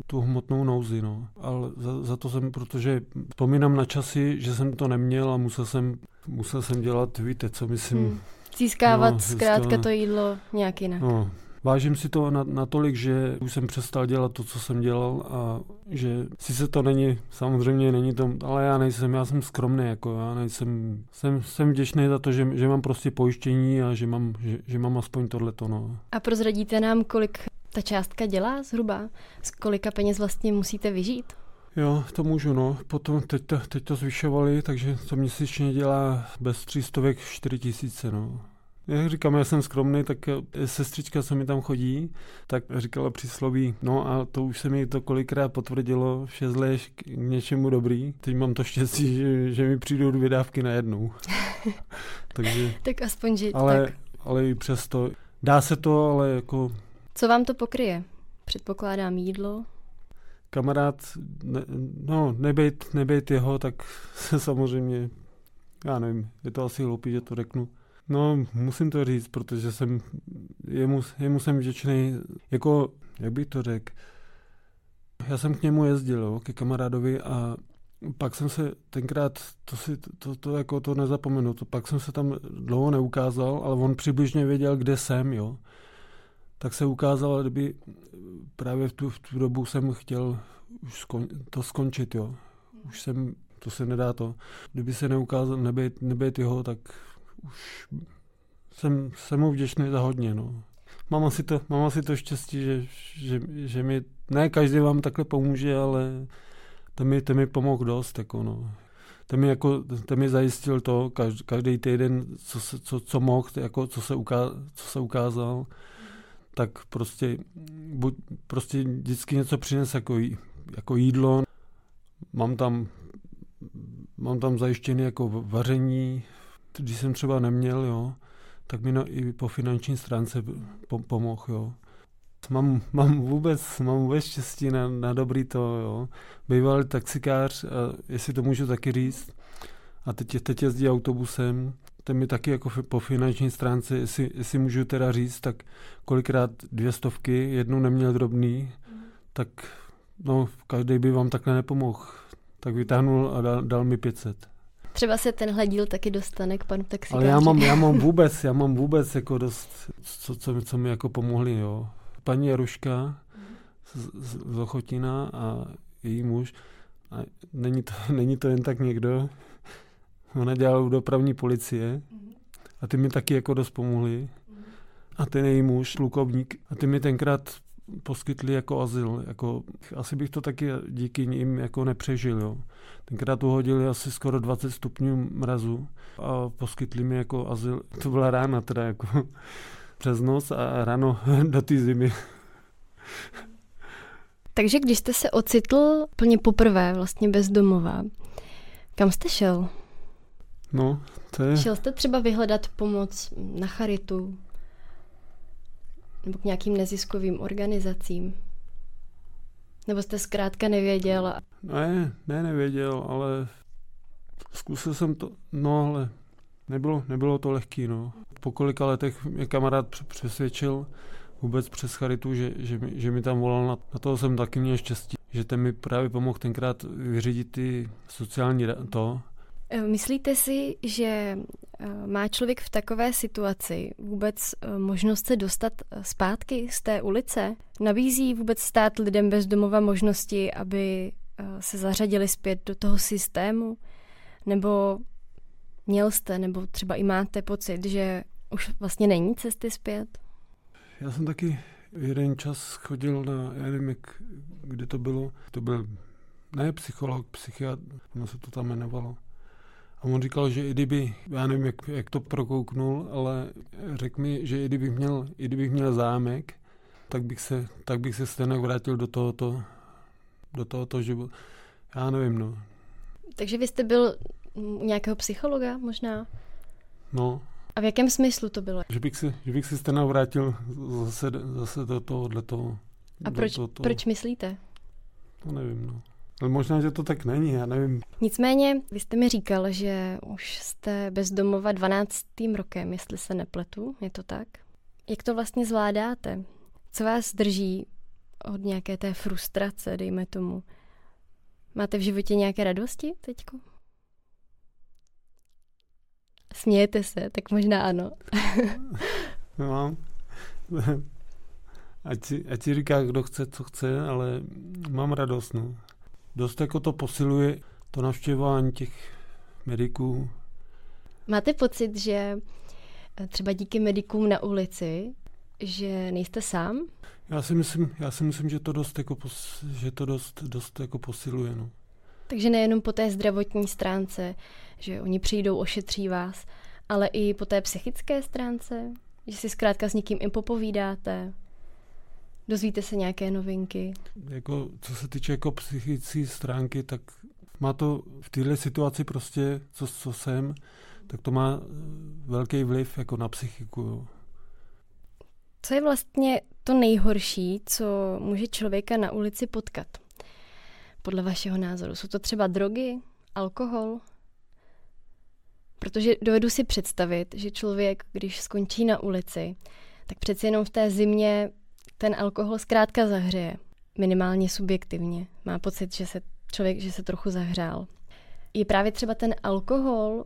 tu hmotnou nouzi. No. Ale za, za, to jsem, protože vzpomínám na časy, že jsem to neměl a musel jsem, musel jsem dělat, víte, co myslím. Mm. Získávat no, zkrátka to jídlo nějak jinak. No, Vážím si to natolik, že už jsem přestal dělat to, co jsem dělal a že sice to není, samozřejmě není to, ale já nejsem, já jsem skromný, jako já nejsem, jsem, jsem vděčný za to, že, že mám prostě pojištění a že mám, že, že mám aspoň tohleto, no. A prozradíte nám, kolik ta částka dělá zhruba? Z kolika peněz vlastně musíte vyžít? Jo, to můžu, no. Potom teď to, teď to zvyšovali, takže to měsíčně dělá bez třístovek čtyři tisíce, no. Jak říkám, já jsem skromný, tak sestřička, co mi tam chodí, tak říkala přísloví, no a to už se mi to kolikrát potvrdilo, vše zlé k něčemu dobrý. Teď mám to štěstí, že, že mi přijdou dvě dávky najednou. Takže, tak aspoň žít. Ale, tak. ale i přesto, dá se to, ale jako... Co vám to pokryje? Předpokládám jídlo, kamarád, ne, no, nebejt, nebejt jeho, tak se samozřejmě, já nevím, je to asi hloupý, že to řeknu, No, musím to říct, protože jsem, jemu, jemu jsem vděčný, jako, jak bych to řekl, já jsem k němu jezdil, jo, ke kamarádovi a pak jsem se tenkrát, to si, to, to jako to nezapomenu, to pak jsem se tam dlouho neukázal, ale on přibližně věděl, kde jsem, jo. Tak se ukázal, kdyby právě v tu, v tu dobu jsem chtěl už skon, to skončit, jo. Už jsem, to se nedá to. Kdyby se neukázal, nebejt, nebejt jeho, tak už jsem, jsem mu vděčný za hodně. No. Mám, asi to, mám asi to štěstí, že, že, že mi, ne každý vám takhle pomůže, ale to mi, to mi pomohl dost. Jako no. To mi, jako, to mi zajistil to, každý, každý týden, co, se, co, co mohl, jako, co, se uká, co se ukázal, tak prostě, buď, prostě vždycky něco přines jako, jako jídlo. Mám tam, mám tam zajištěné jako vaření, když jsem třeba neměl, jo, tak mi i po finanční stránce pomohl, jo. Mám, mám, vůbec, mám vůbec štěstí na, na dobrý to, jo. Bývalý taxikář, a jestli to můžu taky říct, a teď, teď jezdí autobusem, ten mi taky jako po finanční stránce, jestli, jestli můžu teda říct, tak kolikrát dvě stovky, jednu neměl drobný, tak no, každý by vám takhle nepomohl. Tak vytáhnul a dal, dal mi 500. Třeba se tenhle díl taky dostane k panu taxikáři. Ale já mám, já mám vůbec, já mám vůbec jako dost, co, co, co mi jako pomohli, jo. Paní Jaruška z, z Ochotina a její muž, a není to, není to jen tak někdo, ona dělala u dopravní policie a ty mi taky jako dost pomohli. A ten její muž, slukovník, a ty mi tenkrát poskytli jako azyl. Jako, asi bych to taky díky nim jako nepřežil. Jo. Tenkrát uhodili asi skoro 20 stupňů mrazu a poskytli mi jako azyl. To byla rána teda jako přes noc a ráno do té zimy. Takže když jste se ocitl plně poprvé vlastně bez domova, kam jste šel? No, to je... Šel jste třeba vyhledat pomoc na charitu? Nebo k nějakým neziskovým organizacím? Nebo jste zkrátka nevěděl? Ne, ne, nevěděl, ale zkusil jsem to, no ale nebylo, nebylo to lehký, no. Po kolika letech mě kamarád přesvědčil vůbec přes charitu, že, že, mi, že mi tam volal, na, na toho jsem taky měl štěstí, že ten mi právě pomohl tenkrát vyřídit ty sociální to, myslíte si, že eh, má člověk v takové situaci vůbec eh, možnost se dostat zpátky z té ulice? Nabízí vůbec stát lidem bez domova možnosti, aby se zařadili zpět do toho systému? Nebo měl jste, nebo třeba i máte pocit, že už vlastně není cesty zpět? Já jsem taky jeden čas chodil na, já nevím, jak, kde to bylo, to byl ne psycholog, psychiatr, ono se to tam jmenovalo. A on říkal, že i kdyby, já nevím, jak, jak to prokouknul, ale řekl mi, že i kdybych měl, i kdybych měl zámek, tak bych se, tak bych se stejně vrátil do tohoto, do tohoto, že já nevím, no. Takže vy jste byl nějakého psychologa možná? No. A v jakém smyslu to bylo? Že bych se, že bych se stejně vrátil zase, zase do tohohle toho. A proč, toho, proč myslíte? To nevím, no. Ale možná, že to tak není, já nevím. Nicméně, vy jste mi říkal, že už jste bezdomova 12. rokem, jestli se nepletu, je to tak? Jak to vlastně zvládáte? Co vás drží od nějaké té frustrace, dejme tomu? Máte v životě nějaké radosti teďko? Smějete se, tak možná ano. no, ať si, ať si říká, kdo chce, co chce, ale mám radost, no dost jako to posiluje to navštěvování těch mediků. Máte pocit, že eh, třeba díky medikům na ulici, že nejste sám? Já si myslím, já si myslím že to dost, jako pos, že to dost, dost jako posiluje. No. Takže nejenom po té zdravotní stránce, že oni přijdou, ošetří vás, ale i po té psychické stránce, že si zkrátka s někým i popovídáte, Dozvíte se nějaké novinky? Jako, co se týče jako psychické stránky, tak má to v této situaci prostě, co, co jsem, tak to má eh, velký vliv jako na psychiku. Jo. Co je vlastně to nejhorší, co může člověka na ulici potkat? Podle vašeho názoru. Jsou to třeba drogy, alkohol? Protože dovedu si představit, že člověk, když skončí na ulici, tak přeci jenom v té zimě ten alkohol zkrátka zahřeje. Minimálně subjektivně. Má pocit, že se člověk, že se trochu zahřál. Je právě třeba ten alkohol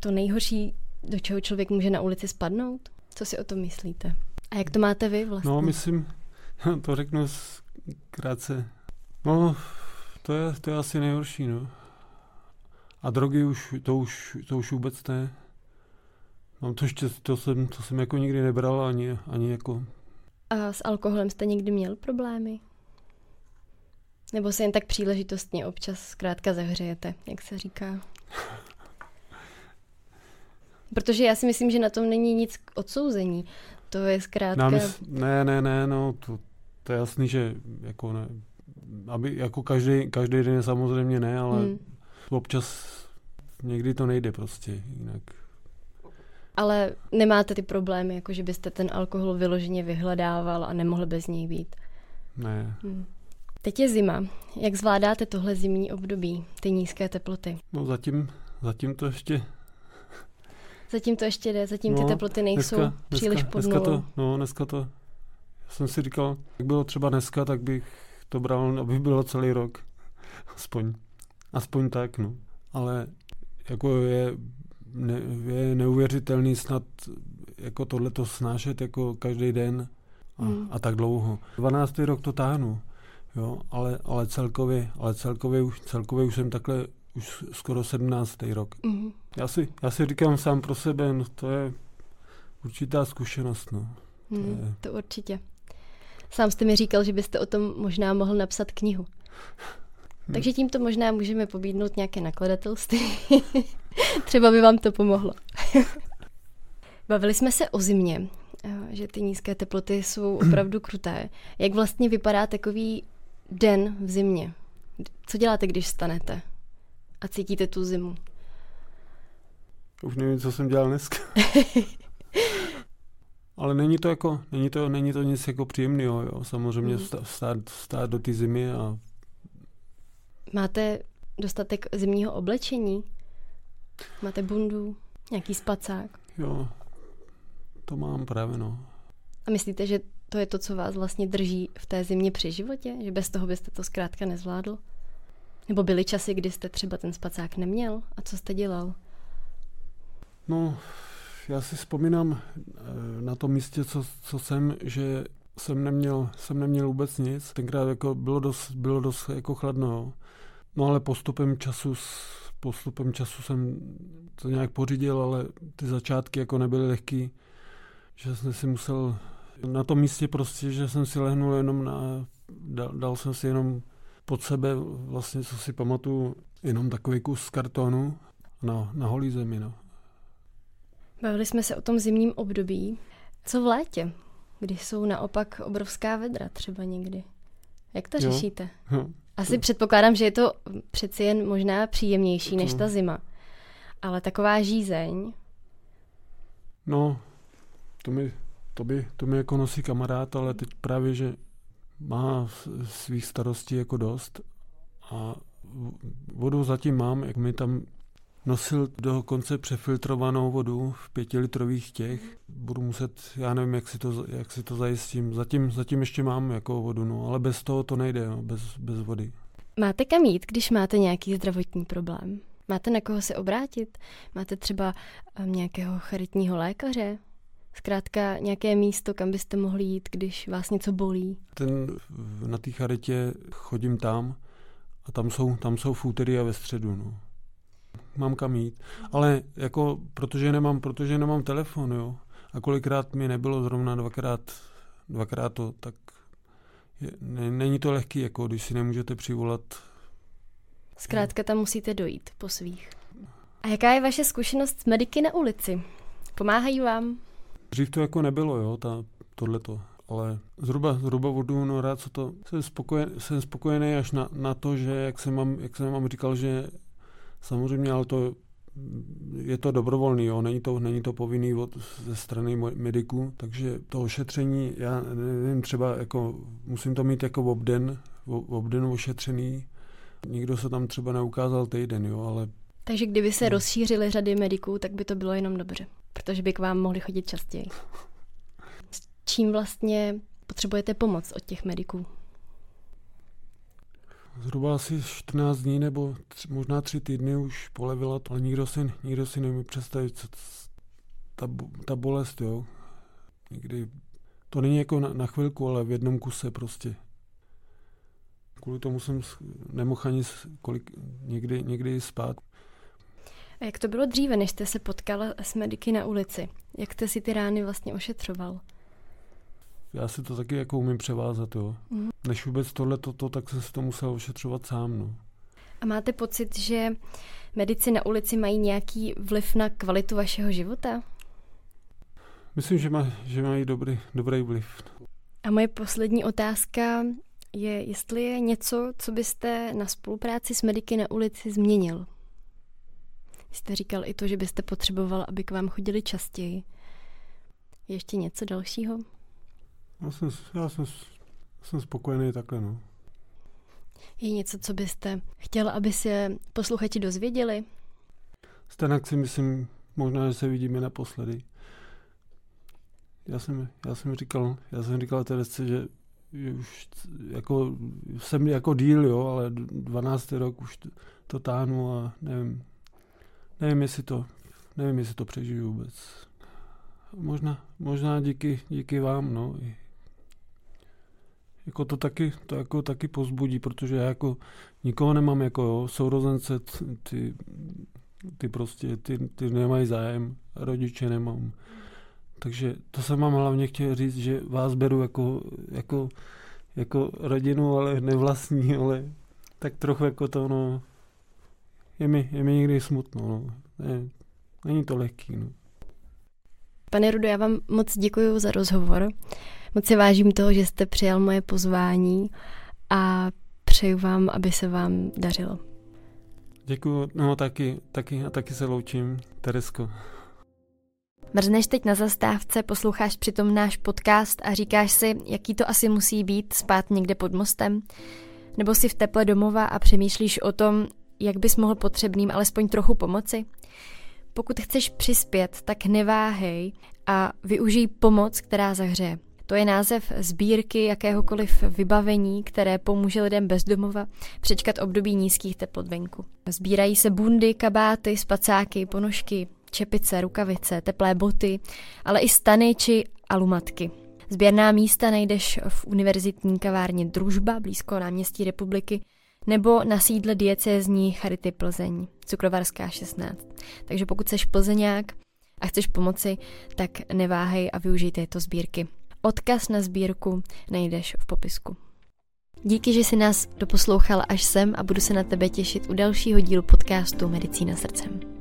to nejhorší, do čeho člověk může na ulici spadnout? Co si o tom myslíte? A jak to máte vy vlastně? No, myslím, to řeknu krátce. No, to je, to je asi nejhorší, no. A drogy už, to už, to už vůbec ne. Mám to ještě, to jsem, to jsem jako nikdy nebral ani, ani jako a s alkoholem jste někdy měl problémy? Nebo se jen tak příležitostně občas zkrátka zahřejete, jak se říká? Protože já si myslím, že na tom není nic k odsouzení. To je zkrátka... Namysl... Ne, ne, ne, no, to, to je jasný, že jako ne, aby, jako každý, každý den samozřejmě ne, ale hmm. občas někdy to nejde prostě jinak ale nemáte ty problémy, jako že byste ten alkohol vyloženě vyhledával a nemohl bez něj být. Ne. Hmm. Teď je zima. Jak zvládáte tohle zimní období, ty nízké teploty? No zatím, zatím to ještě... Zatím to ještě jde, zatím no, ty teploty nejsou dneska, příliš pod dneska to, No, dneska to... Já jsem si říkal, jak bylo třeba dneska, tak bych to bral, aby bylo celý rok. Aspoň. Aspoň tak, no. Ale jako je ne, je neuvěřitelný snad jako tohleto snášet jako každý den a, hmm. a tak dlouho. 12. rok to táhnu, jo, ale, ale celkově, ale celkově už, celkově už jsem takhle už skoro 17. rok. Hmm. Já, si, já si říkám sám pro sebe, no to je určitá zkušenost, no. Hmm, to, je... to určitě. Sám jste mi říkal, že byste o tom možná mohl napsat knihu. Hmm. Takže tímto možná můžeme pobídnout nějaké nakladatelství. Třeba by vám to pomohlo. Bavili jsme se o zimě, eh, že ty nízké teploty jsou opravdu kruté. Jak vlastně vypadá takový den v zimě? Co děláte, když stanete a cítíte tu zimu? Už nevím, co jsem dělal dneska. Ale není to jako, není to, není to nic jako příjemného, jo. Samozřejmě mm. stát, stát do té zimy a... Máte dostatek zimního oblečení? Máte bundu? Nějaký spacák? Jo, to mám právě, no. A myslíte, že to je to, co vás vlastně drží v té zimě při životě? Že bez toho byste to zkrátka nezvládl? Nebo byly časy, kdy jste třeba ten spacák neměl? A co jste dělal? No, já si vzpomínám eh, na tom místě, co, co jsem, že jsem neměl, jsem neměl vůbec nic. Tenkrát jako bylo dost, bylo dost jako chladno. No ale postupem času, postupem času jsem to nějak pořídil, ale ty začátky jako nebyly lehký, že jsem si musel na tom místě prostě, že jsem si lehnul jenom na, dal, dal jsem si jenom pod sebe vlastně, co si pamatuju, jenom takový kus kartonu na, na holý zemi, no. Bavili jsme se o tom zimním období. Co v létě, když jsou naopak obrovská vedra třeba někdy? Jak to jo. řešíte? Jo. Asi to. předpokládám, že je to přeci jen možná příjemnější než ta zima. Ale taková žízeň... No, to mi, to by, to mi jako nosí kamarád, ale teď právě, že má svých starostí jako dost a vodu zatím mám, jak mi tam nosil dokonce přefiltrovanou vodu v pětilitrových těch. Budu muset, já nevím, jak si to, jak si to zajistím. Zatím, zatím ještě mám jako vodu, no, ale bez toho to nejde, no, bez, bez vody. Máte kam jít, když máte nějaký zdravotní problém? Máte na koho se obrátit? Máte třeba um, nějakého charitního lékaře? Zkrátka nějaké místo, kam byste mohli jít, když vás něco bolí? Ten, na té charitě chodím tam a tam jsou, tam jsou v úterý a ve středu. No mám kam jít. Ale jako, protože nemám, protože nemám telefon, jo. A kolikrát mi nebylo zrovna dvakrát, dvakrát to, tak je, ne, není to lehký, jako když si nemůžete přivolat. Zkrátka tam musíte dojít po svých. A jaká je vaše zkušenost s mediky na ulici? Pomáhají vám? Dřív to jako nebylo, jo, ta, tohleto. Ale zhruba, zhruba vodu, no rád co to, jsem, spokojen, jsem spokojený až na, na to, že jak jsem, mám, jak jsem vám říkal, že Samozřejmě, ale to je to dobrovolný, jo? Není, to, není to povinný od, ze strany mediků, takže to ošetření, já nevím, třeba jako, musím to mít jako obden, obden ošetřený, nikdo se tam třeba neukázal týden, jo, ale... Takže kdyby se no. rozšířily řady mediků, tak by to bylo jenom dobře, protože by k vám mohli chodit častěji. S čím vlastně potřebujete pomoc od těch mediků? Zhruba asi 14 dní nebo tři, možná tři týdny už polevila, ale nikdo si, nikdo si nemůže představit, co ta, ta bolest, jo. Někdy to není jako na, na chvilku, ale v jednom kuse prostě. Kvůli tomu jsem nemohl ani kolik, někdy, někdy spát. A jak to bylo dříve, než jste se potkal s mediky na ulici? Jak jste si ty rány vlastně ošetřoval? Já si to taky jako umím převázat, jo. Mm. Než vůbec tohle toto, tak jsem si to musel ošetřovat sám, no. A máte pocit, že medici na ulici mají nějaký vliv na kvalitu vašeho života? Myslím, že, má, že mají dobrý, dobrý vliv. A moje poslední otázka je, jestli je něco, co byste na spolupráci s mediky na ulici změnil. Jste říkal i to, že byste potřeboval, aby k vám chodili častěji. Ještě něco dalšího? Já jsem, já jsem, jsem spokojený takhle, no. Je něco, co byste chtěl, aby se posluchači dozvěděli? Stanak si myslím, možná, že se vidíme naposledy. Já jsem, já jsem říkal, já jsem říkal Teresce, že, že už jako, jsem jako díl, jo, ale 12. rok už to, to táhnu a nevím, nevím, jestli to, nevím, jestli to přežiju vůbec. Možná, možná díky, díky vám, no, i jako to taky, to jako taky pozbudí, protože já jako nikoho nemám jako jo, sourozence, ty, ty prostě, ty, ty nemají zájem, rodiče nemám. Takže to jsem vám hlavně chtěl říct, že vás beru jako, jako, jako rodinu, ale nevlastní, ale tak trochu jako to, no, je mi, je mi někdy smutno, no. Ne, není to lehký, no. Pane Rudo, já vám moc děkuji za rozhovor. Moc si vážím toho, že jste přijal moje pozvání a přeju vám, aby se vám dařilo. Děkuji, no taky, taky a taky se loučím, Teresko. Mrzneš teď na zastávce, posloucháš přitom náš podcast a říkáš si, jaký to asi musí být spát někde pod mostem? Nebo si v teple domova a přemýšlíš o tom, jak bys mohl potřebným alespoň trochu pomoci? Pokud chceš přispět, tak neváhej a využij pomoc, která zahřeje. To je název sbírky jakéhokoliv vybavení, které pomůže lidem bez domova přečkat období nízkých teplot venku. Sbírají se bundy, kabáty, spacáky, ponožky, čepice, rukavice, teplé boty, ale i stany či alumatky. Sběrná místa najdeš v univerzitní kavárně Družba blízko náměstí republiky nebo na sídle diecézní Charity Plzeň, Cukrovarská 16. Takže pokud jsi plzeňák a chceš pomoci, tak neváhej a využij této sbírky. Odkaz na sbírku najdeš v popisku. Díky, že jsi nás doposlouchal až sem a budu se na tebe těšit u dalšího dílu podcastu Medicína srdcem.